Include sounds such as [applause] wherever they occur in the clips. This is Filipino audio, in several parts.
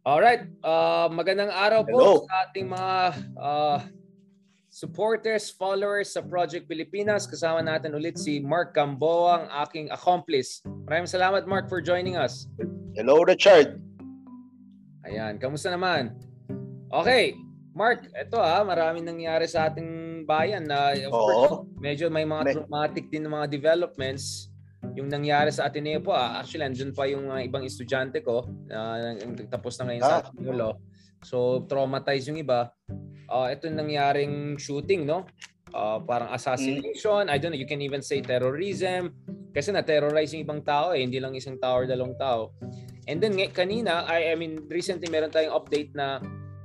Alright, uh, magandang araw po Hello. sa ating mga uh, supporters, followers sa Project Pilipinas. Kasama natin ulit si Mark Gamboa, ang aking accomplice. Maraming salamat Mark for joining us. Hello, Richard. Ayan, kamusta naman? Okay, Mark, ito ah, maraming nangyari sa ating bayan na of course, Oo. medyo may mga traumatic din mga developments yung nangyari sa Ateneo po. Ah. Actually, andun pa yung mga ibang estudyante ko na nagtapos na ngayon sa Ah. Ateneo Law. So, traumatized yung iba. Ah, ito yung nangyaring shooting, no? Ah, parang assassination. I don't know, you can even say terrorism. Kasi na-terrorize yung ibang tao eh. Hindi lang isang tao or dalawang tao. And then kanina, I, I mean, recently meron tayong update na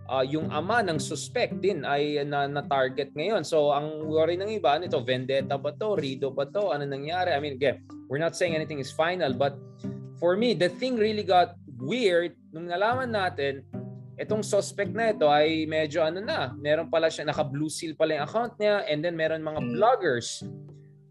ah, yung ama ng suspect din ay na, na-target ngayon. So, ang worry ng iba, ano ito, vendetta ba to? Rido ba to? Ano nangyari? I mean, again, we're not saying anything is final, but for me, the thing really got weird nung nalaman natin itong suspect na ito ay medyo ano na, meron pala siya, naka-blue seal pala yung account niya and then meron mga vloggers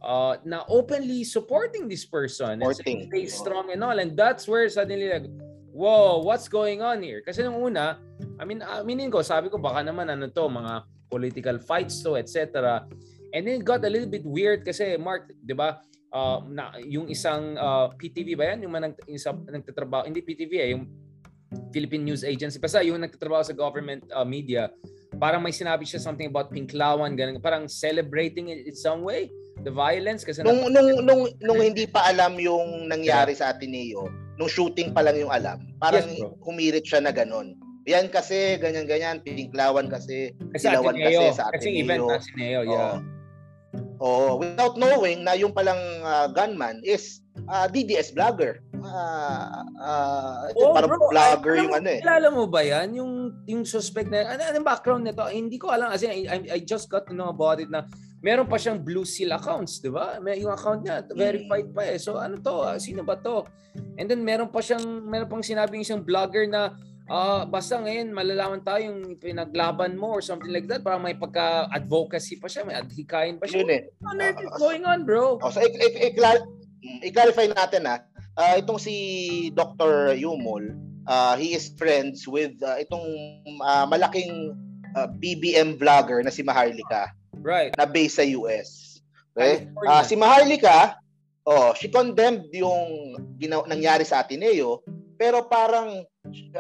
uh, na openly supporting this person and Supporting. stay strong and all and that's where suddenly like whoa what's going on here kasi nung una I mean aminin ko sabi ko baka naman ano to mga political fights to etc and then it got a little bit weird kasi Mark 'di ba uh, na yung isang uh, PTV ba yan yung man isa nagtatrabaho hindi PTV eh yung Philippine News Agency basta yung nagtatrabaho sa government uh, media parang may sinabi siya something about pinklawan ganun parang celebrating it in some way the violence kasi Nung, nung, nung, nung hindi pa alam yung nangyari sa Ateneo, nung shooting pa lang yung alam, parang Yes, bro. humirit siya na ganun. Yan kasi, ganyan-ganyan, pinklawan kasi, kasi Ateneo, kasi sa kasi Ateneo. event na Ateneo yeah Oo. without knowing na yung palang ah, gunman is ah, DDS vlogger. Ah, ah, Oh, parang bro, vlogger ay, yung ano eh. Kilala mo ba yan? Yung, yung suspect na, ano, anong background nito? Hindi ko alam. As in, I, I- just got to know about it na meron pa siyang Blue Seal accounts, di ba? May, yung account niya, verified pa eh. So ano to? Sino ba to? And then meron pa siyang, meron pang sinabing isang vlogger na ah basta ngayon malalaman tayo yung pinaglaban mo or something like that. Parang may pagka-advocacy pa siya, may adhikain pa siya. Yun eh. What on earth is going on, bro? O, so, i- i- i- clar- i-clarify natin. Ah, itong si Dr. Yumol, ah, he is friends with ah, itong ah, malaking ah, BBM vlogger na si Maharlika Right. na based sa US. Okay? Ah, si Maharlika, oh, she condemned yung ginaw- nangyari sa Ateneo, pero parang ah,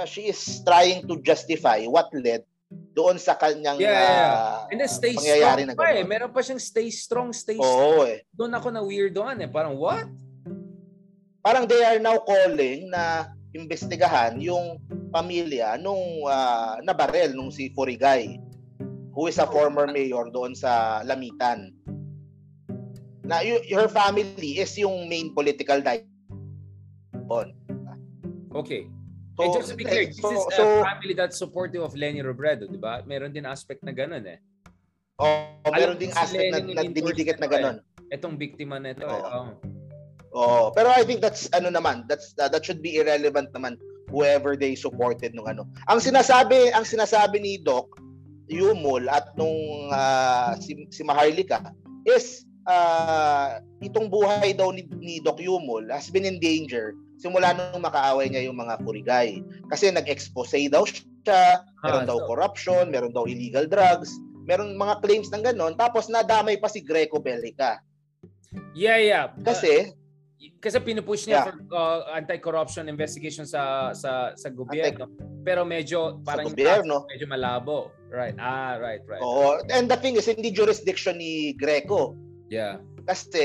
she is trying to justify what led doon sa kanyang Yeah, yeah, ah, And then stay pangyayari strong na pa eh. Meron pa siyang stay strong, stay strong. Oo eh. Doon ako na weirdoan eh. Parang what? parang they are now calling na imbestigahan yung pamilya nung ah, nabarel nung si Furigay who is a former mayor doon sa Lamitan. Na y- her family is yung main political die. Okay. So, and just to be clear, this so, is a so, family that's supportive of Lenny Robredo, di ba? Meron din aspect na ganun eh. oh, Alam meron ding aspect na, na dinidikit na ganun. Itong biktima na ito eh. Oo. Oh. Oh, pero I think that's ano naman, that's uh, that should be irrelevant naman whoever they supported nung ano. Ang sinasabi, ang sinasabi ni Doc Yumol at nung ah, si, si Maharlika is ah, itong buhay daw ni, ni Doc Yumol has been in danger simula nung makaaway niya yung mga purigay. Kasi nag-expose daw siya, meron Ah, daw so- corruption, meron daw illegal drugs, meron mga claims ng ganon, tapos nadamay pa si Greco Bellica. Yeah, yeah. Kasi, kasi pinupush niya Yeah. for uh, anti-corruption investigation sa sa sa gobyerno. Pero medyo parang gobyerno. medyo malabo. Right. Ah, right, right. Oo. And the thing is, hindi jurisdiction ni Greco. Yeah. Kasi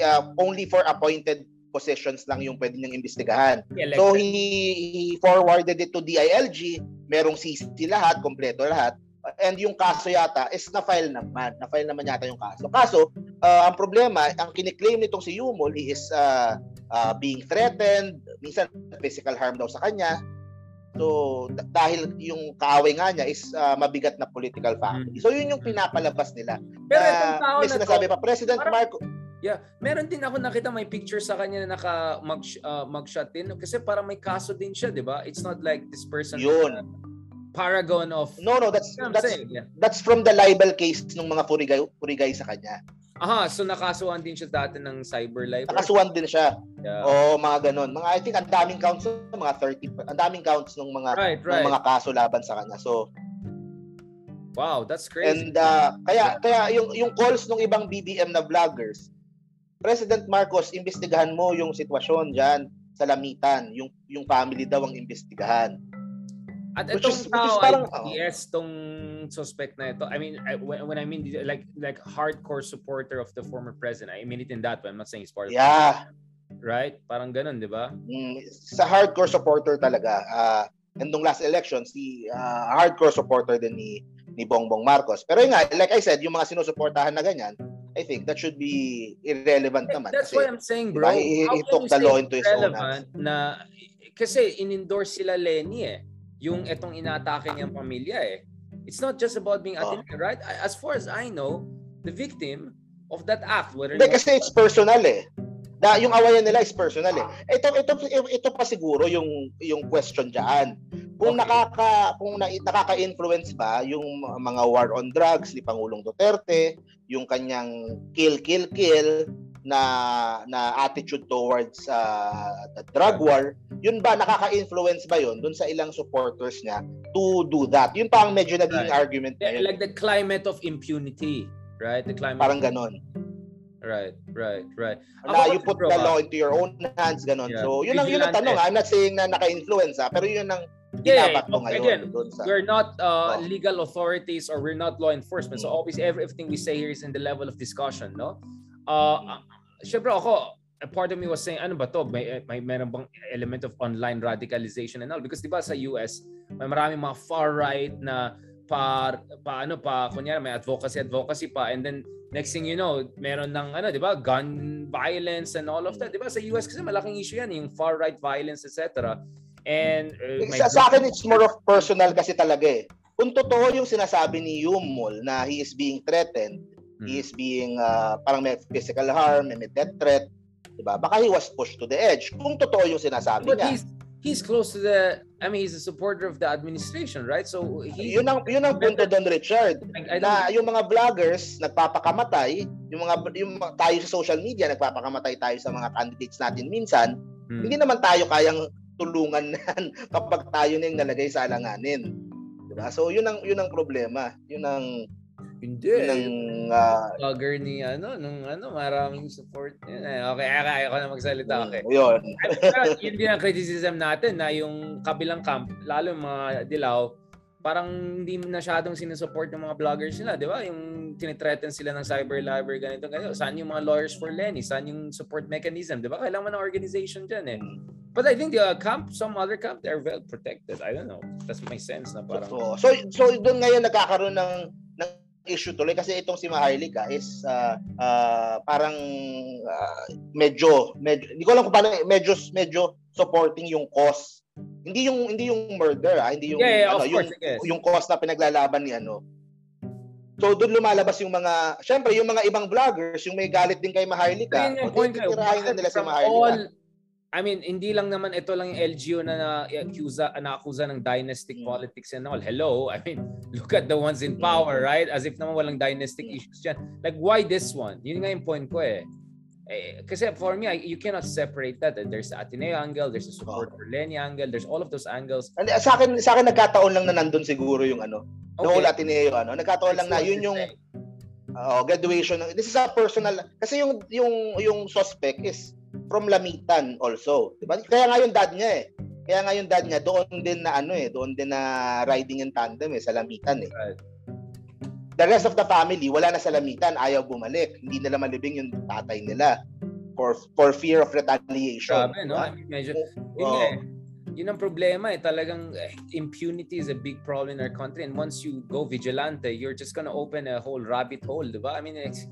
uh, only for appointed positions lang yung pwede niyang imbestigahan. So he, he forwarded it to DILG, merong CC lahat, kompleto lahat. And yung kaso yata is na-file naman. Na-file naman yata yung kaso. Kaso, uh, ang problema, ang kiniklaim nitong si Yumol he is uh, uh, being threatened, minsan physical harm daw sa kanya. So, d- dahil yung kaaway nga niya is uh, mabigat na political family. So, yun yung pinapalabas nila. Pero Na itong tao may na sinasabi to, pa, President parang- Marco, Yeah, meron din ako nakita may picture sa kanya na naka mag uh, mugshot din kasi parang may kaso din siya, 'di ba? It's not like this person Yun. paragon of no, no, that's, You know that's saying? Yeah. that's from the libel case ng mga purigay, purigay sa kanya. Aha, so nakasuhan din siya dati ng cyber libel. Nakasuhan din siya. Yeah. O mga ganun. Mga I think ang daming counts mga 30 ang daming counts ng mga Right, ng right. mga kaso laban sa kanya. So Wow, that's crazy. and uh, kaya kaya yung yung calls ng ibang BBM na vloggers President Marcos, imbestigahan mo yung sitwasyon diyan sa Lamitan, yung yung family daw ang imbestigahan. At Which itong is- tao, parang- ay, yes, tong suspect na ito. I mean, I, when, when I mean like like hardcore supporter of the former president, I mean it in that way. I'm not saying he's part of Yeah. right? Parang ganun, di ba? Mm, sa hardcore supporter talaga. Uh, and nung last election, si ah, hardcore supporter din ni ni Bongbong Marcos. Pero yun nga, like I said, yung mga sinusuportahan na ganyan, I think that should be irrelevant naman. That's kasi, what I'm saying, bro. diba, he- How he can took the law into his own relevant na kasi in-endorse sila Lenny eh. Yung etong inatake niyang pamilya eh. It's not just about being Oh. Ateneo, right? As far as I know, the victim of that act, whether Hindi, kasi it's personal eh. Da, yung awayan nila is personal eh. Ito ito ito pa siguro yung yung question diyan. Kung Okay. nakaka kung na, nakaka-influence ba yung mga war on drugs ni Pangulong Duterte, yung kanyang kill kill kill na na attitude towards uh, the drug war, yun ba nakaka-influence ba yun dun sa ilang supporters niya to do that? Yun pa ang medyo naging Right. argument ngayon. like the climate of impunity, right? The climate Parang ganon. Right, right, right. na you put bro, the ah, law into your own hands, ganun. Yeah. So, yun ang, yun ang tanong. ah. I'm not saying na naka-influence, ha, pero yun ang Yeah, binabat ko ngayon. again, sa, we're not uh, Oh. legal authorities or we're not law enforcement. So Mm. obviously everything we say here is in the level of discussion, no? Uh, syempre ako, a part of me was saying, ano ba to? May, may meron bang element of online radicalization and all? Because di ba sa US, may maraming mga far-right na pa, pa ano pa, kunyari may advocacy, advocacy pa, and then next thing you know, meron ng ano, di ba, gun violence and all of that. Di ba sa US kasi malaking issue yan, yung far-right violence, etc. And uh, sa, sa akin, it's more of personal kasi talaga eh. Kung totoo yung sinasabi ni Yumol na he is being threatened, he Hmm. is being, uh, parang may physical harm, may death threat, diba? Baka he was pushed to the edge. Kung totoo yung sinasabi But niya. he's he's close to the I mean he's a supporter of the administration, right? So he Yun ang yun ang punto doon Richard. I, I na yung mga vloggers nagpapakamatay, yung mga yung tayo sa social media nagpapakamatay tayo sa mga candidates natin minsan, Hmm. hindi naman tayo kayang tulungan nan [laughs] kapag tayo na yung nalagay sa alanganin. Diba? So yun ang yun ang problema. Yun ang hindi yun ang ah, vlogger ni ano nung ano maraming support yun eh. Okay, okay, ako na magsalita okay. yun. [laughs] Pero yun din ang criticism natin na yung kabilang camp, lalo yung mga dilaw, parang hindi masyadong sinusupport ng mga vloggers nila, di ba? Yung tinitreaten sila ng cyber libel, ganito, ganito. Saan yung mga lawyers for Lenny? Saan yung support mechanism? Di ba? Kailangan mo ng organization dyan eh. But I think the uh, camp, some other camp, they're well protected. I don't know. That's my sense na parang... So, so, so doon ngayon nagkakaroon ng ng issue tuloy kasi itong si Maharlika is ah, ah, parang ah, medyo medyo hindi ko alam kung paano medyo medyo supporting yung cause. Hindi yung hindi yung murder, ah, hindi yung Yeah, yeah, ano, yung course, yes. yung cause na pinaglalaban ni ano. So doon lumalabas yung mga syempre yung mga ibang vloggers, yung may galit din kay Maharlika. Yun yung o, point ko. titirahin na nila From Maharlika. all, I mean, hindi lang naman ito lang yung LGU na na-accusa, na-accusa ng dynastic Mm. politics and all. Hello? I mean, [laughs] look at the ones in power, right? As if naman walang dynastic issues dyan. Like, why this one? Yun nga yung point ko eh. eh kasi for me, I, you cannot separate that. There's the Ateneo angle, there's the support for Lenny angle, there's all of those angles. Ano, Sa akin sa akin nagkataon lang na nandun siguro yung ano. Okay. Okay. Noong Ateneo ano, nagkataon lang na yun yung Oo, graduation. This is a personal kasi yung yung yung suspect is from Lamitan also, 'di ba? Kaya nga yung dad niya eh. Kaya nga yung dad niya doon din na ano eh, doon din na riding in tandem eh sa Lamitan eh. Right. The rest of the family wala na sa Lamitan, ayaw bumalik. Hindi nila malibing yung tatay nila for for fear of retaliation. Grabe, no? I Diba? mean, medyo, yun Oo. nga eh. Yun ang problema eh. Talagang eh, impunity is a big problem in our country. And once you go vigilante, you're just gonna open a whole rabbit hole, di ba? I mean, it's,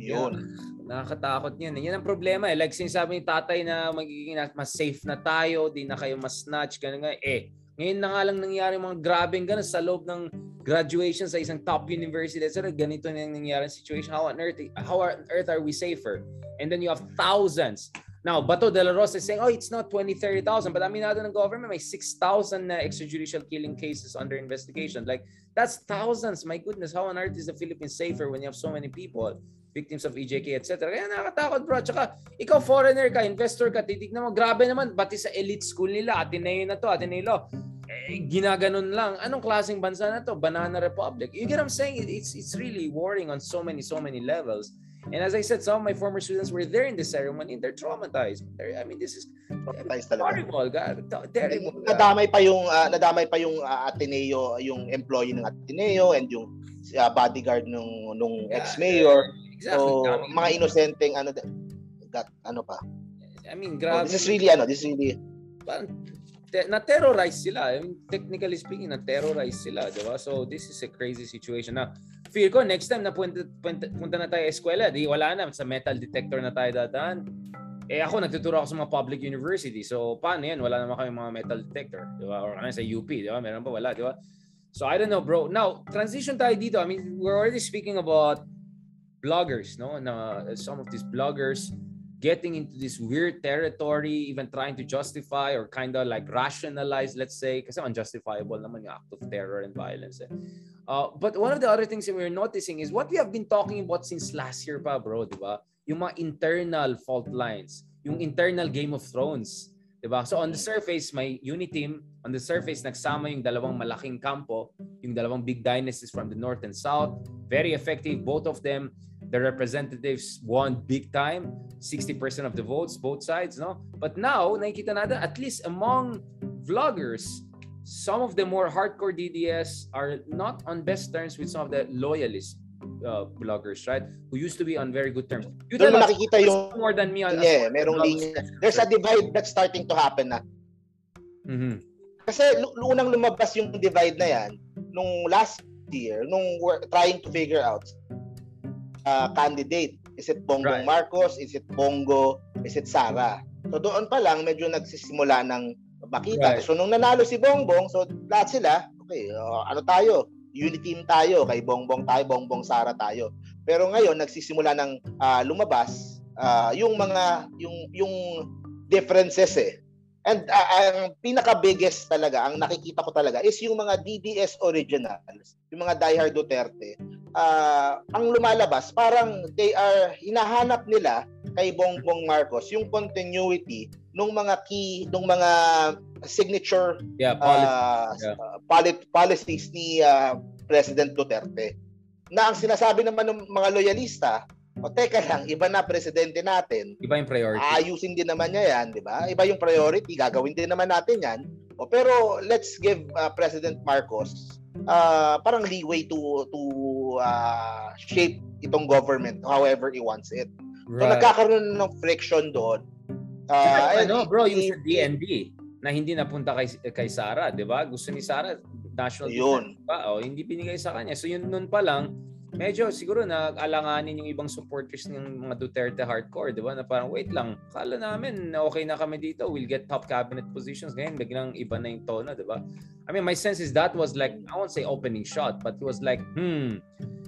Yun. Nakakatakot yun. eh. Yan ang problema eh. Like sinasabi ni tatay na magiging mas safe na tayo, di na kayo mas snatch, ganun nga. Eh, ngayon na nga lang nangyari mga grabing ganun sa loob ng graduation sa isang top university. etc. Ganito na yung nangyari situation. How on earth, how on earth are we safer? And then you have thousands. Now, Bato de la Rosa is saying, oh, it's not 20, 30,000. But aminado ng government, may 6,000 na extrajudicial killing cases under investigation. Like, that's thousands. My goodness, how on earth is the Philippines safer when you have so many people? Victims of EJK, etc. Kaya nakakatakot bro. Tsaka ikaw foreigner ka, investor ka, titignan mo, grabe naman, pati sa elite school nila, Ateneo na to, Ateneo, eh, ginaganon lang. Anong klaseng bansa na to? Banana Republic. You get what I'm saying? It's, it's really worrying on so many, so many levels. And as I said, some of my former students were there in the ceremony and they're traumatized. They're, I mean, this is traumatized talaga. Horrible, God. Terrible. God. Nadamay pa yung uh, nadamay pa yung uh, Ateneo, yung employee ng Ateneo and yung uh, bodyguard nung nung yeah, ex-mayor. Exactly. So, mga inosenteng ano got ano pa. I mean, grabe. So, this is really ano, this is really na-terrorize sila. I mean, technically speaking, na-terrorize sila, di ba? So, this is a crazy situation. Na, feel ko next time na punta, punta, punta na tayo eskwela, di wala na sa metal detector na tayo dadaan. Eh ako nagtuturo ako sa mga public university. So paano yan? Wala naman kami mga metal detector, di ba? Or ano sa UP, di ba? Meron pa wala, di ba? So I don't know, bro. Now, transition tayo dito. I mean, we're already speaking about bloggers, no? Na some of these bloggers getting into this weird territory, even trying to justify or kind of like rationalize, let's say, kasi unjustifiable naman yung act of terror and violence. Eh. Uh, but one of the other things that we're noticing is what we have been talking about since last year pa, bro, di ba? Yung mga internal fault lines, yung internal Game of Thrones, di ba? So on the surface, may Uniteam. On the surface, nagsama yung dalawang malaking kampo, yung dalawang big dynasties from the north and south. Very effective, both of them. The representatives won big time, 60% of the votes, both sides, no? But now, nakikita natin, at least among vloggers, some of the more hardcore DDS are not on best terms with some of the loyalist uh, bloggers, right? Who used to be on very good terms. You Doon mo nakikita yung more than me on yeah, merong linya. There's a divide that's starting to happen na. Mm-hmm. Kasi unang lumabas yung divide na yan nung last year, nung we're trying to figure out uh, candidate. Is it Bongbong right. Marcos? Is it Bongo? Is it Sara? So doon pa lang medyo nagsisimula ng makita. Right. So nung nanalo si Bongbong, so lahat sila, okay, uh, ano tayo? Unity team tayo, kay Bongbong tayo, Bongbong Sara tayo. Pero ngayon nagsisimula ng uh, lumabas uh, yung mga yung yung differences eh. And uh, ang pinaka biggest talaga, ang nakikita ko talaga is yung mga DDS originals, yung mga diehard Duterte. Uh, ang lumalabas, parang they are hinahanap nila kay Bongbong Marcos yung continuity nung mga key, nung mga signature yeah, policy, uh, yeah. Polit- policies ni uh, President Duterte. Na ang sinasabi naman ng mga loyalista, o teka lang, iba na presidente natin. Iba yung priority. Ayusin din naman niya yan, di ba? Iba yung priority, gagawin din naman natin yan. O, pero let's give uh, President Marcos uh, parang leeway to to uh, shape itong government however he wants it. Right. So nagkakaroon ng friction doon. Uh, ano, bro, yung sa DND na hindi napunta kay kay Sara, 'di ba? Gusto ni Sara national yun. pa, oh, hindi binigay sa kanya. So yun noon pa lang, medyo siguro nag-alanganin yung ibang supporters ng mga Duterte hardcore, di ba? Na parang, wait lang, kala namin okay na kami dito, we'll get top cabinet positions. Ngayon, biglang iba na yung tono, di ba? I mean, my sense is that was like, I won't say opening shot, but it was like, hmm,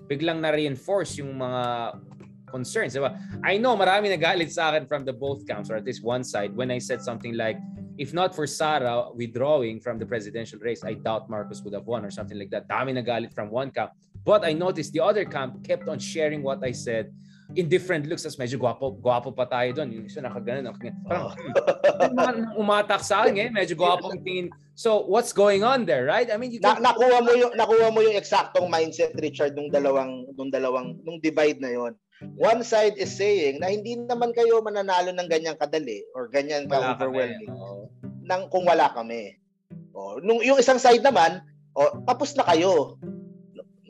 biglang na-reinforce yung mga concerns, di ba? I know marami nagalit sa akin from the both camps, or at least one side, when I said something like, if not for Sara withdrawing from the presidential race, I doubt Marcos would have won or something like that. Dami nagalit from one camp. But I noticed the other camp kept on sharing what I said in different looks. As medyo gwapo, gwapo pa tayo doon. Yung isa nakaganon. Parang, oh. umatak sa akin eh. Medyo gwapo ang tingin. So, what's going on there, right? I mean, you can... Na, nakuha mo yung nakuha mo yung eksaktong mindset Richard nung dalawang nung dalawang nung divide na yon. One side is saying na hindi naman kayo mananalo ng ganyang kadali or ganyan ka overwhelming oh. nang kung wala kami. Oh, nung yung isang side naman, oh, tapos na kayo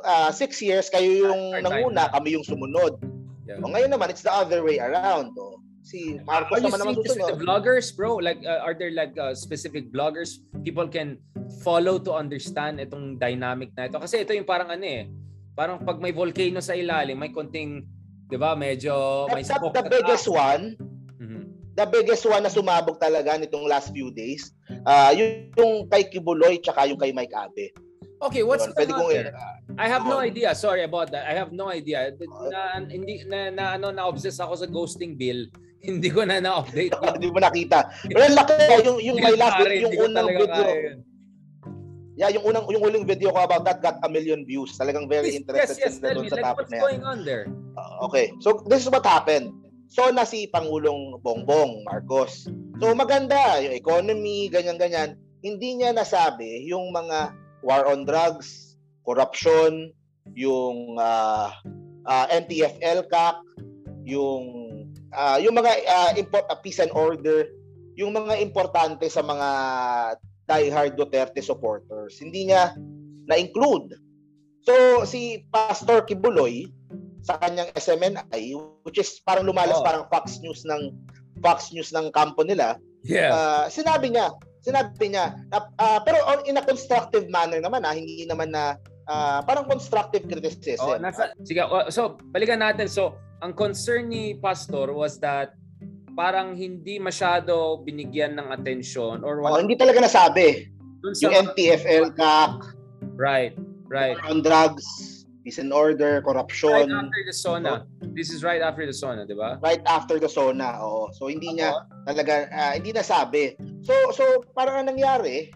uh, six years, kayo yung nanguna, kami yung sumunod. Yeah. O ngayon naman, it's the other way around. O, si Marcos naman naman susunod. the vloggers, bro? Like, uh, are there like uh, specific vloggers people can follow to understand itong dynamic na ito? Kasi ito yung parang ano eh, parang pag may volcano sa ilalim, may konting, di ba, medyo may the, the biggest one, mm-hmm. the biggest one na sumabog talaga nitong last few days, uh, yung, yung kay Kibuloy tsaka yung kay Mike Abe. Okay, what's Pwede kong there? I have no idea. Sorry about that. I have no idea. Na, hindi na, na ano na obsess ako sa ghosting bill. [laughs] Hindi ko na na-update. Hindi mo nakita. Pero laki yung yung my last yung unang video. Yeah, yung unang yung huling video ko about that got a million views. Talagang very yes, interested yes, yes, na doon sa like, topic na yan. What's going on there? Uh, okay. So this is what happened. So na si Pangulong Bongbong Marcos. So maganda yung economy, ganyan-ganyan. Hindi niya nasabi yung mga war on drugs, corruption, yung uh, uh, NTFL CAC, yung uh, yung mga uh, import uh, peace and order, yung mga importante sa mga diehard Duterte supporters. Hindi niya na-include. So si Pastor Kibuloy sa kanyang SMNI which is parang lumalas oh. parang Fox News ng Fox News ng kampo nila. Yeah. Uh, sinabi niya, sinabi niya uh, pero in a constructive manner naman ah, hindi naman na uh, parang constructive criticism. Oh, nasa, sige, oh, so balikan natin. So, ang concern ni Pastor was that parang hindi masyado binigyan ng atensyon or wala. Oh, hindi talaga nasabi. Sa, yung MTFL CAC. Right, right. On drugs, peace and order, corruption. Right after the SONA. So, This is right after the SONA, di ba? Right after the SONA, oo. So hindi niya talaga uh, hindi nasabi. So so parang ang nangyari,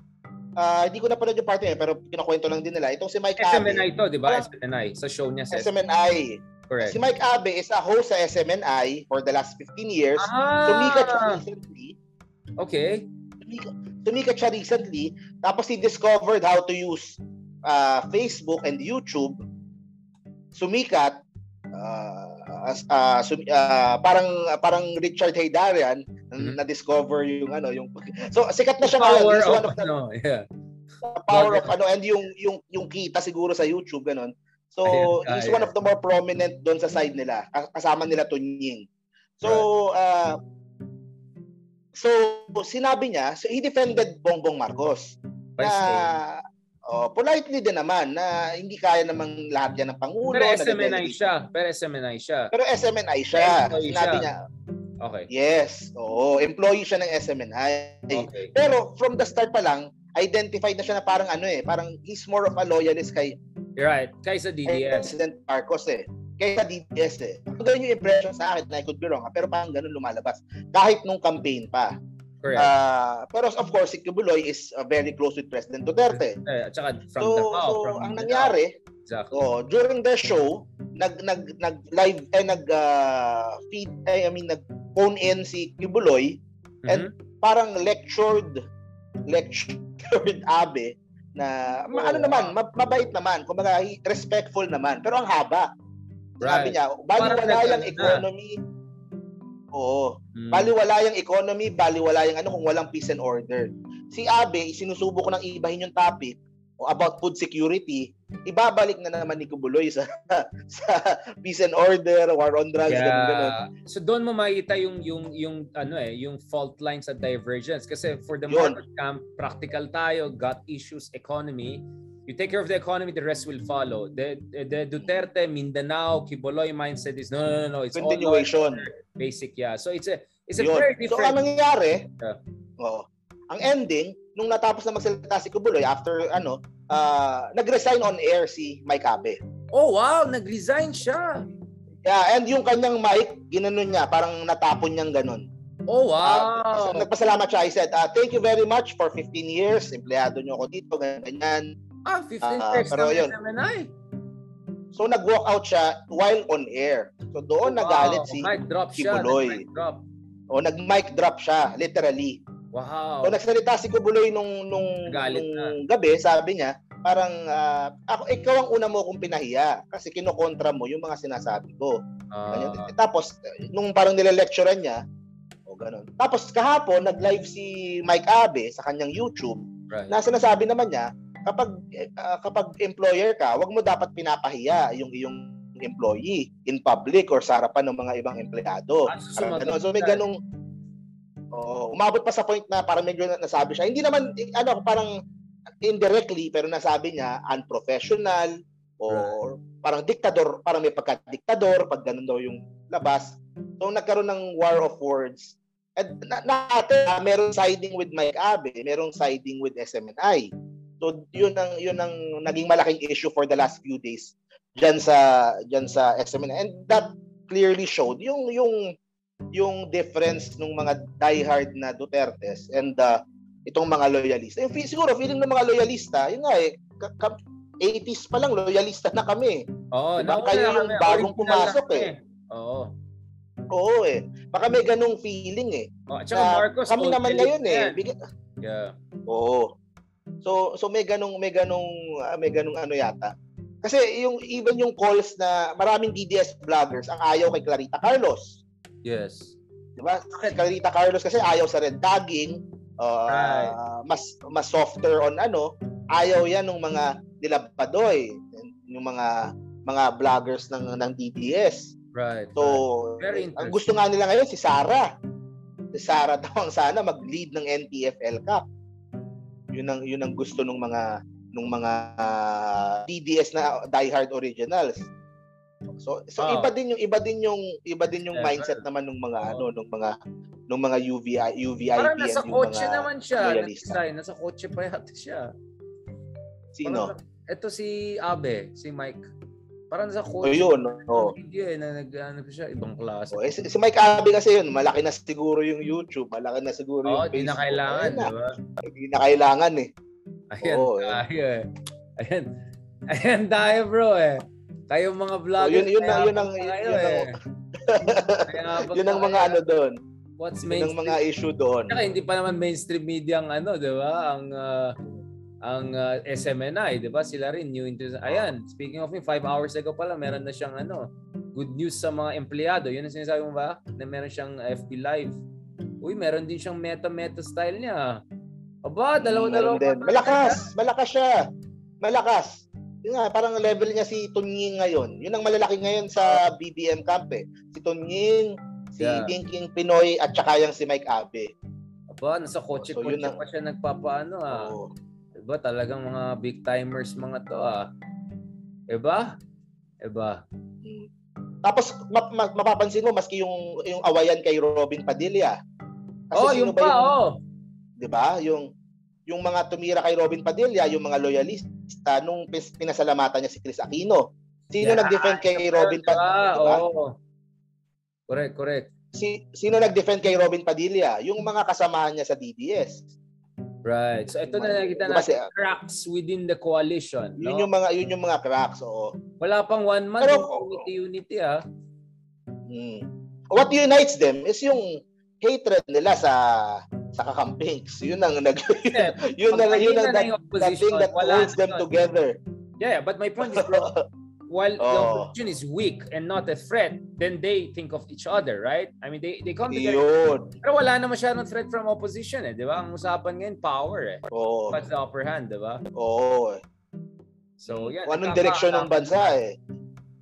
uh, hindi ko na pala yung part niya, pero kinukwento lang din nila. Itong si Mike SMNI Abe. to, di ba? SMNI. Sa show niya sa SMNI. Correct. Si Mike Abe is a host sa SMNI for the last 15 years. Ah. Sumikat siya recently. Okay. Sumikat, sumikat siya recently. Tapos he discovered how to use uh, Facebook and YouTube. Sumikat. Uh, uh, uh, parang parang Richard Haydarian mm-hmm. na discover yung ano yung so sikat na siya ngayon. power of, of the, ano, yeah. power of ano and yung yung yung kita siguro sa YouTube ganun. So Ayan, he's one of the more prominent doon sa side nila kasama nila Tunying so uh, so sinabi niya so he defended Bongbong Marcos. Na Oh, politely din naman na hindi kaya namang lahat yan ng Pangulo. Pero SMNI siya. Pero SMNI siya. Pero SMNI siya. Sinabi niya. Okay. Yes. Oo. Employee siya ng SMNI. Okay. Pero from the start pa lang, identified na siya na parang ano eh. Parang he's more of a loyalist kay right. Kaysa DDS. President Marcos eh. Kaysa DDS eh. Ganun yung impression sa akin. I could be wrong. Pero parang ganun lumalabas. Kahit nung campaign pa. Correct. Uh, pero of course, si Kibuloy is uh, very close with President Duterte. Eh, at saka from so, the so from ang nangyari, exactly. oh, during the show, nag nag nag live eh nag uh, feed eh, I mean nag phone in si Kibuloy mm-hmm. and parang lectured lectured [laughs] Abe na oh, ano naman, mabait naman, kumbaga respectful naman, pero ang haba. Right. Sabi niya, bali wala yung economy, na Oo. Mm. Baliwala yung economy, baliwala yung ano kung walang peace and order. Si Abe, sinusubok nang ibahin yung topic about food security, ibabalik na naman ni Kubuloy sa [laughs] sa peace and order, war on drugs, yeah. ganun, ganun. So doon mo makita yung yung yung ano eh, yung fault lines at divergence kasi for the Marcos camp, practical tayo, got issues, economy, you take care of the economy, the rest will follow. The, the Duterte, Mindanao, Kiboloy mindset is no, no, no, no. It's continuation. basic, yeah. So it's a it's a Yun. very different. So ang nangyayari, yeah. oh, ang ending nung natapos na magsalita si Kiboloy after ano, uh, nag-resign on air si Mike Abe. Oh wow, nag-resign siya. Yeah, and yung kanyang mic, ginanon niya, parang natapon niyang ganun. Oh, wow. Uh, nagpasalamat siya. I said, uh, thank you very much for 15 years. Empleyado niyo ako dito, ganyan. Ah, 15 uh, years pero yun. MNI. So nag-walk out siya while on air. So doon wow. nagalit si mic drop Kibuloy. Siya, drop. O nag-mic drop siya, literally. Wow. So nagsalita si Kubuloy nung nung, nung gabi, sabi niya, parang uh, ako ikaw ang una mo kong pinahiya kasi kinokontra mo yung mga sinasabi ko. Uh, Tapos nung parang nile-lecturean niya, o ganun. Tapos kahapon nag-live si Mike Abe sa kanyang YouTube. Right. Na sinasabi naman niya, kapag uh, kapag employer ka, wag mo dapat pinapahiya yung iyong employee in public or sa harapan ng mga ibang empleyado. Ah, ganun. So may ganung oh, umabot pa sa point na parang medyo nasabi siya. Hindi naman ano parang indirectly pero nasabi niya unprofessional or right. parang diktador, parang may pagka-diktador pag ganun daw yung labas. So nagkaroon ng war of words. At na, natin, uh, meron siding with Mike Abe, merong siding with SMNI. So yun ang yun ang naging malaking issue for the last few days diyan sa diyan sa SMN and that clearly showed yung yung yung difference ng mga diehard na Dutertes and uh, itong mga loyalista. Yung, siguro feeling ng mga loyalista, yun nga eh, ka, ka, 80s pa lang, loyalista na kami. Oo, Diba? Kayo yung kami, bagong pumasok kami. eh. Oo. Oo eh. Baka may ganong feeling eh. Oh, at saka Marcos, kami naman ngayon eh. Bigyan, Yeah. Oo. So so may ganong may ganong ah, may ganong ano yata. Kasi yung even yung calls na maraming DDS vloggers ang ayaw kay Clarita Carlos. Yes. 'Di ba? Si Clarita Carlos kasi ayaw sa red tagging, uh, Right. mas mas softer on ano, ayaw 'yan ng mga nilapadoy, yung mga mga vloggers ng ng DDS. Right. So, Very ang gusto nga nila ngayon si Sara. Si Sara daw ang sana mag-lead ng NTFL Cup. Yun ang yun ang gusto ng mga nung mga DDS na diehard originals. So so Oh. iba din yung iba din yung iba din yung Yeah, mindset naman ng mga Oh. ano nung mga nung mga UVI UVIP Parang nasa kotse mga naman siya. loyalista. Nasa, nasa kotse pa yata siya. sino? Parang, ito si Abe, si Mike. Parang nasa O kotse. yun, oh. Video eh, na nag, ano pa siya, ibang klase. Oh, eh, si, si Mike Abe kasi yun, malaki na siguro yung YouTube, malaki na siguro Oo, yung di na Facebook. kailangan, Ayun na. di ba? Hindi na kailangan eh. Ayan, Oo, eh. tayo eh. Ayan, ayan tayo bro eh. Kayong mga vloggers. yun- yun ang- mayabang yun ang- yun ang- eh. Mayabang [laughs] Yun ang pa mga kayo. ano doon. What's Yun ang mainstream? mga issue doon. Saka hindi pa naman mainstream media ang ano, 'di ba? Ang ah, ang ah, SMNI, 'di ba? Sila rin new into Ayan, speaking of him, five hours ago pa lang meron na siyang ano, good news sa mga empleyado. Yun ang sinasabi mo ba? Na meron siyang FB live. Uy, meron din siyang meta-meta style niya. Aba, dalawa-dalawa. Meron din. Malakas, malakas siya. Malakas. Yun nga, parang level niya si Tunying ngayon. Yun ang malalaki ngayon sa BBM camp eh. Si Tunying, si Yeah. Dinking Pinoy, at saka yung si Mike Abe. Aba, nasa kotse-kotse So, pa siya nagpapaano ah. Oo. Diba? Talagang mga big timers mga to ah. Diba? Diba? Mm. Tapos ma- ma- mapapansin mo maski yung yung awayan kay Robin Padilla. Oh, sino yung ba pa, yung- oh. 'di ba? Yung yung mga tumira kay Robin Padilla, yung mga loyalista nung pinasalamatan niya si Chris Aquino. Sino Yeah, nag-defend kay Robin Diba? Padilla? Diba? Oo. Correct, correct. Si sino nag-defend kay Robin Padilla? Yung mga kasamahan niya sa DDS. Right. So ito na nakita Diba, natin si- cracks within the coalition. Yun No? yung mga yun yung mga cracks, oo. Wala pang one month Pero- unity unity ah. Mm. What unites them is yung hatred nila sa sa kakampings. Yun ang nag Yeah, yun na pag yun ang na that, that thing that holds them na together. Yeah, but my point is bro, [laughs] while the Oh. opposition is weak and not a threat, then they think of each other, right? I mean, they they come together. Yun. Pero wala na masyadong threat from opposition eh, di ba? Ang usapan ngayon, power eh. Oo. What's the upper hand, di ba? Oo. So, yan. Anong direksyon ng bansa eh.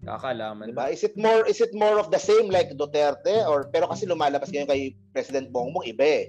Kakalaman. Diba? Is it more is it more of the same like Duterte or pero kasi lumalabas ngayon kay President Bongbong iba eh.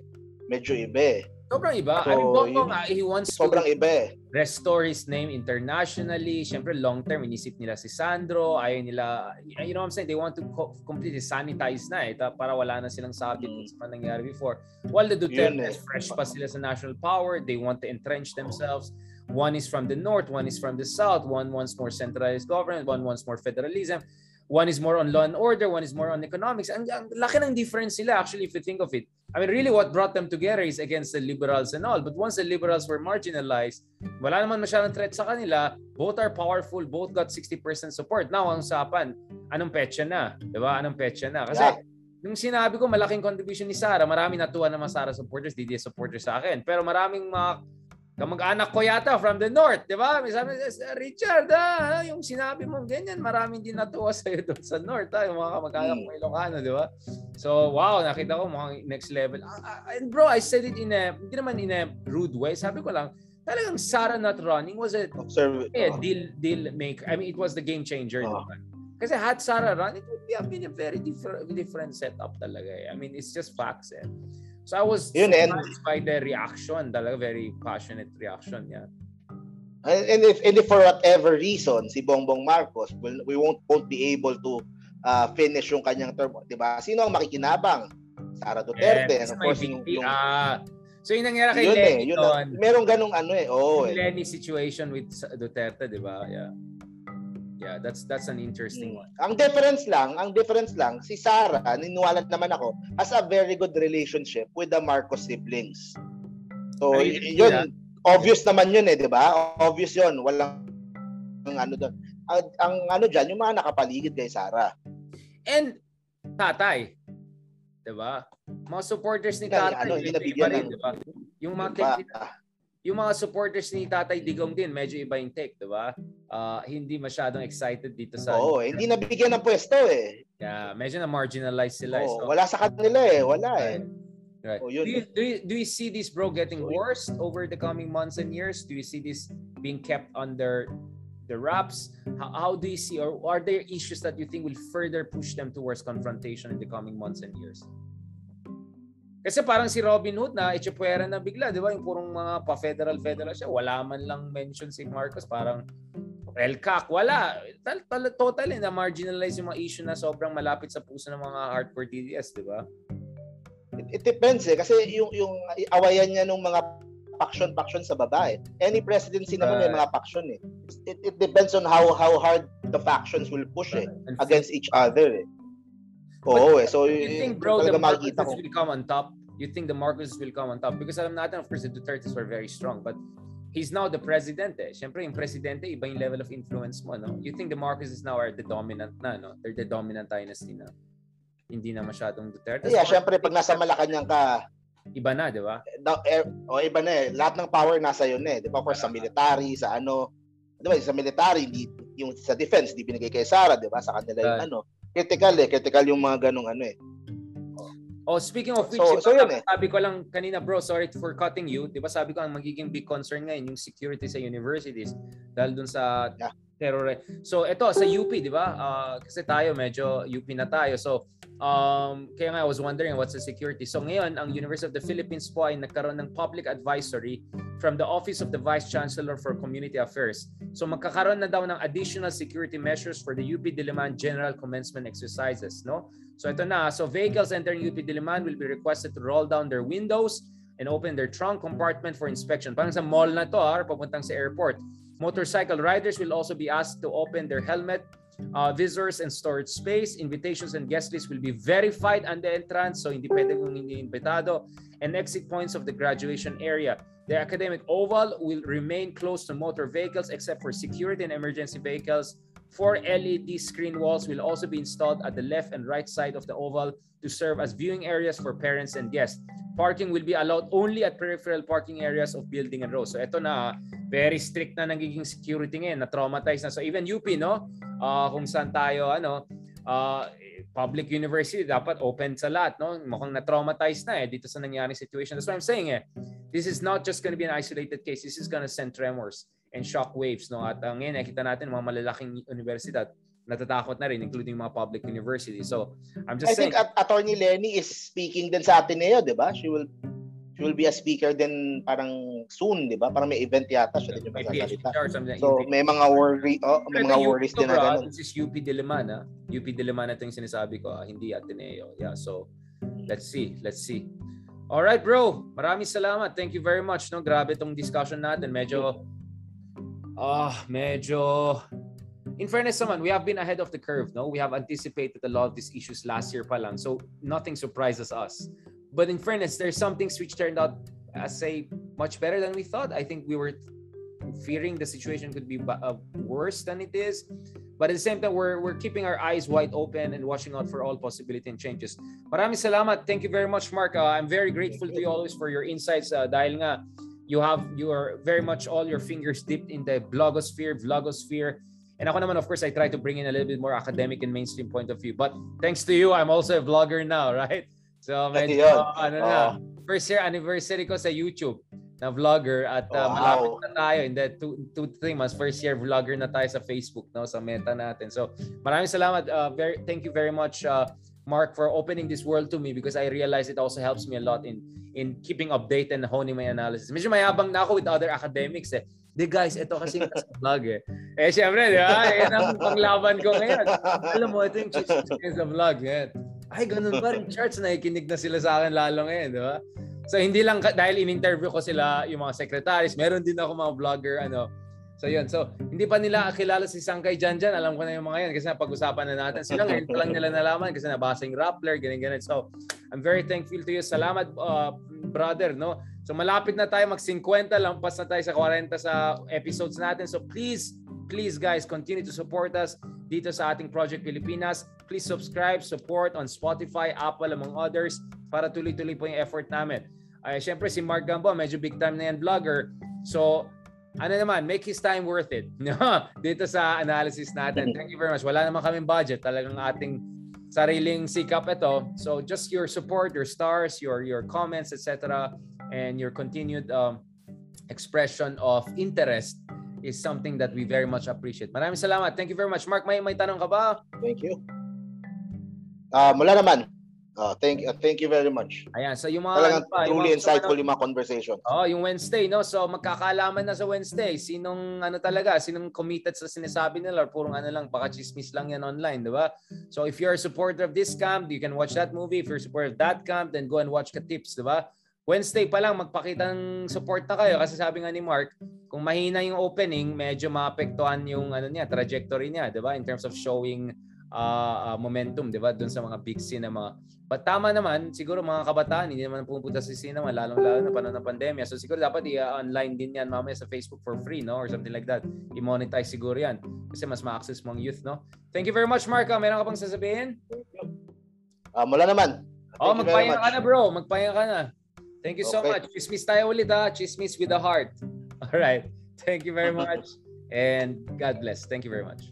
Medyo iba eh. Sobrang iba. So, I mean, Bongbong, yun- ah, he wants Sobrang to iba eh. restore his name internationally. Siyempre, long term, inisip nila si Sandro. Ayaw nila, you know what I'm saying? They want to co- completely sanitize na eh, para wala na silang sabi Mm. kung sa nangyari before. While the Duterte Yun eh. is fresh pa sila sa national power, they want to entrench themselves. One is from the north, one is from the south, one wants more centralized government, one wants more federalism. One is more on law and order, one is more on economics. Ang, ang laki ng difference sila actually if you think of it. I mean, really what brought them together is against the liberals and all. But once the liberals were marginalized, wala naman masyadong threat sa kanila. Both are powerful, both got 60% support. Now, ang usapan, anong petsa na? Di ba? Anong petsa na? Kasi Yeah. Nung sinabi ko malaking contribution ni Sara, marami natuwa naman Sara supporters, DDS supporters sa akin. Pero maraming mga kamag-anak ko yata from the north, di ba? May sabi, Richard, ah, yung sinabi mong ganyan, maraming din natuwa [laughs] sa'yo doon sa north, ah, yung mga kamag-anak Hmm. mo Ilocano, di ba? So, wow, nakita ko mukhang next level. Ah, ah, and bro, I said it in a, hindi naman in a rude way. Sabi ko lang, talagang Sara not running was a Observe. eh, oh. deal deal make. I mean, it was the game changer. Oh. diba? Kasi had Sarah run, it would be have been a very different different setup talaga. Eh. I mean, it's just facts. Eh. So I was Yun, and- by the reaction, talaga very passionate reaction niya. And, and if and if for whatever reason si Bongbong Marcos will we won't won't be able to uh, finish yung kanyang term, 'di ba? Sino ang makikinabang? Sara Duterte, Yes, and of course yung, yung Ah, so yung nangyari kay yun eh, Lenny yun doon, ang, merong ganung ano eh. Oo yung eh. Lenny situation with Duterte, di ba? Yeah. Yeah, that's that's an interesting Mm. one. Ang difference lang, ang difference lang, si Sara, niniwala naman ako, has a very good relationship with the Marcos siblings. So, Ay, y- yun, yeah. obvious naman yun eh, di ba? Obvious yun. Walang ano doon. Ang, ang ano diyan, yung mga nakapaligid kay Sara. And tatay. 'Di ba? Mga supporters ni tatay, ano, hindi nabigyan ng- 'di ba? Yung mga Diba? Yung mga supporters ni Tatay Digong din, medyo iba yung take, 'di ba? Ah, hindi masyadong excited dito sa Oo, eh, hindi nabigyan ng pwesto eh. Yeah, medyo na marginalize sila. eh. Oo, So, wala sa kanila eh, wala eh. Right. Oh, Do you, do, you, do you see this bro getting worse over the coming months and years? Do you see this being kept under the wraps? How, how do you see, or are there issues that you think will further push them towards confrontation in the coming months and years? Kasi parang si Robin Hood na itsupwera na bigla, di ba? Yung purong mga pa-federal-federal siya, wala man lang mention si Marcos, parang LCAC, wala. Tal, tal, totally na marginalize yung mga issue na sobrang malapit sa puso ng mga hardcore DDS, di ba? It, it depends eh, kasi yung, yung awayan niya ng mga faction-faction sa baba eh. Any presidency naman may mga faction eh. It, it depends on how how hard the factions will push eh, against each other eh. Oo eh, so you think bro the ko. will come on top? You think the Marcoses will come on top? Because alam natin, of course, the Dutertes were very strong, but he's now the president eh. Siyempre, yung presidente, iba yung level of influence mo, no? You think the Marcoses now are the dominant na, no? They're the dominant dynasty na. Hindi na masyadong Duterte. Yeah, syempre pag nasa Malacanang ka, Iba na, di ba? da, eh, o iba na eh, lahat ng power nasa yun eh. Di ba? For sa military, sa ano, di ba, sa military, hindi, yung sa defense, di binigay kay Sara, di ba? Sa kanila yung Right. ano. Critical eh, critical yung mga ganong ano eh. Oh, speaking of which, So- diba, so yun eh. sabi ko lang kanina bro, sorry for cutting you. 'Di ba sabi ko ang magiging big concern ngayon yung security sa universities dahil dun sa Yeah. Terror. So ito sa UP, 'di ba? Ah, kasi tayo medyo UP na tayo. So um kaya nga I was wondering what's the security. So ngayon ang University of the Philippines po ay nagkaroon ng public advisory from the Office of the Vice Chancellor for Community Affairs. So magkakaroon na daw ng additional security measures for the UP Diliman General Commencement Exercises, no? So ito na, so vehicles entering UP Diliman will be requested to roll down their windows and open their trunk compartment for inspection. Parang sa mall na to, ah, papuntang sa airport. Motorcycle riders will also be asked to open their helmet, uh, visors and storage space. Invitations and guest lists will be verified on the entrance, so hindi pwede kung hindi invitado. And exit points of the graduation area. The academic oval will remain closed to motor vehicles except for security and emergency vehicles. Four LED screen walls will also be installed at the left and right side of the oval to serve as viewing areas for parents and guests. Parking will be allowed only at peripheral parking areas of building and rows. So ito na, very strict na nagiging security ngayon, na-traumatize na. So even UP, no? Ah, kung saan tayo, ano, ah, public university, dapat open sa lahat, no? Mukhang na-traumatize na eh dito sa nangyaring situation. That's why I'm saying eh, this is not just going to be an isolated case. This is going to send tremors and shock waves, no? At uh, ngayon, nakita natin mga malalaking universidad natatakot na rin, including mga public universities. So, I'm just I saying, think at Attorney Lenny is speaking din sa Ateneo, di ba? She will she will be a speaker din parang soon, di ba? Parang may event yata siya din yung magsasalita. So may mga worry, oh, may mga worries din na ganun. This is UP Diliman, ha? UP Diliman ito yung sinasabi ko, ah, hindi Ateneo. Yeah, so let's see, let's see. All right, bro. Maraming salamat. Thank you very much. No, grabe tong discussion natin. Medyo ah, medyo In fairness naman, we have been ahead of the curve, no? We have anticipated a lot of these issues last year pa lang. So nothing surprises us. But in fairness, there's some things which turned out as say much better than we thought. I think we were fearing the situation could be uh, worse than it is. But at the same time, we're, we're keeping our eyes wide open and watching out for all possibility and changes. Maraming salamat. Thank you very much, Mark. Uh, I'm very grateful to you always for your insights uh, dahil nga you have you are very much all your fingers dipped in the blogosphere, vlogosphere. And ako naman, of course, I try to bring in a little bit more academic and mainstream point of view. But thanks to you, I'm also a vlogger now, [laughs] right? So medyo, Yun. ano na, first year anniversary ko sa YouTube na vlogger at uh, Wow. malapit na tayo in the two, two three months first year vlogger na tayo sa Facebook no sa meta natin so maraming salamat uh, very thank you very much uh, Mark for opening this world to me because I realize it also helps me a lot in in keeping update and honing my analysis medyo mayabang na ako with other academics eh Di guys, ito kasi yung sa vlog eh. Eh syempre, di ba? Yan ang panglaban ko ngayon. Alam mo, ito yung chicks sa vlog. Yan. Ay, ganun ba? Yung charts, nakikinig na sila sa akin lalo ngayon, di ba? So hindi lang dahil in-interview ko sila yung mga secretaries, meron din ako mga vlogger ano. So yun. So hindi pa nila kilala si Sangkay Janjan, alam ko na yung mga yan kasi napag-usapan na natin. Sila ngayon lang nila nalaman kasi nabasa yung Rappler, ganyan ganyan. So I'm very thankful to you. Salamat uh, brother, no? So malapit na tayo mag 50, lampas na tayo sa 40 sa episodes natin. So please please guys, continue to support us dito sa ating Project Pilipinas. Please subscribe, support on Spotify, Apple, among others para tuloy-tuloy po yung effort namin. Ay, syempre si Mark Gambo, medyo big time na yan vlogger. So, ano naman, make his time worth it. [laughs] dito sa analysis natin. Thank you very much. Wala naman kaming budget. Talagang ating sariling sikap ito. So just your support, your stars, your your comments, etc. and your continued um, expression of interest is something that we very much appreciate. Maraming salamat. Thank you very much. Mark, may may tanong ka ba? Thank you. Ah, wala naman. Ah, thank uh, thank you very much. Ayan, so yung mga Talagang pa, yung truly mga gusto insightful yung mga conversation. Oh, yung Wednesday, no? So magkakaalaman na sa Wednesday. Sinong ano talaga, sinong committed sa sinasabi nila or purong ano lang, baka chismis lang yan online, di ba? So if you're a supporter of this camp, you can watch that movie. If you're a supporter of that camp, then go and watch the tips, di ba? Wednesday pa lang magpakita ng support na kayo kasi sabi nga ni Mark, kung mahina yung opening, medyo maapektuhan yung ano niya, trajectory niya, 'di ba? In terms of showing uh, uh, momentum, 'di ba? Doon sa mga big cinema. But tama naman, siguro mga kabataan hindi naman pupunta sa cinema lalong-lalo na panahon ng pandemya. So siguro dapat i-online din 'yan mamaya sa Facebook for free, no? Or something like that. I-monetize siguro 'yan kasi mas ma-access mong youth, no? Thank you very much, Mark. Ah, Meron ka pang sasabihin? Ah, wala naman. Oh, Thank very magpahinga ka na, bro. Magpahinga ka na. Thank you so Okay. much. Chismis tayo ulit, ha? Chismis with a heart. [laughs] All right. Thank you very [laughs] much. And God bless. Thank you very much.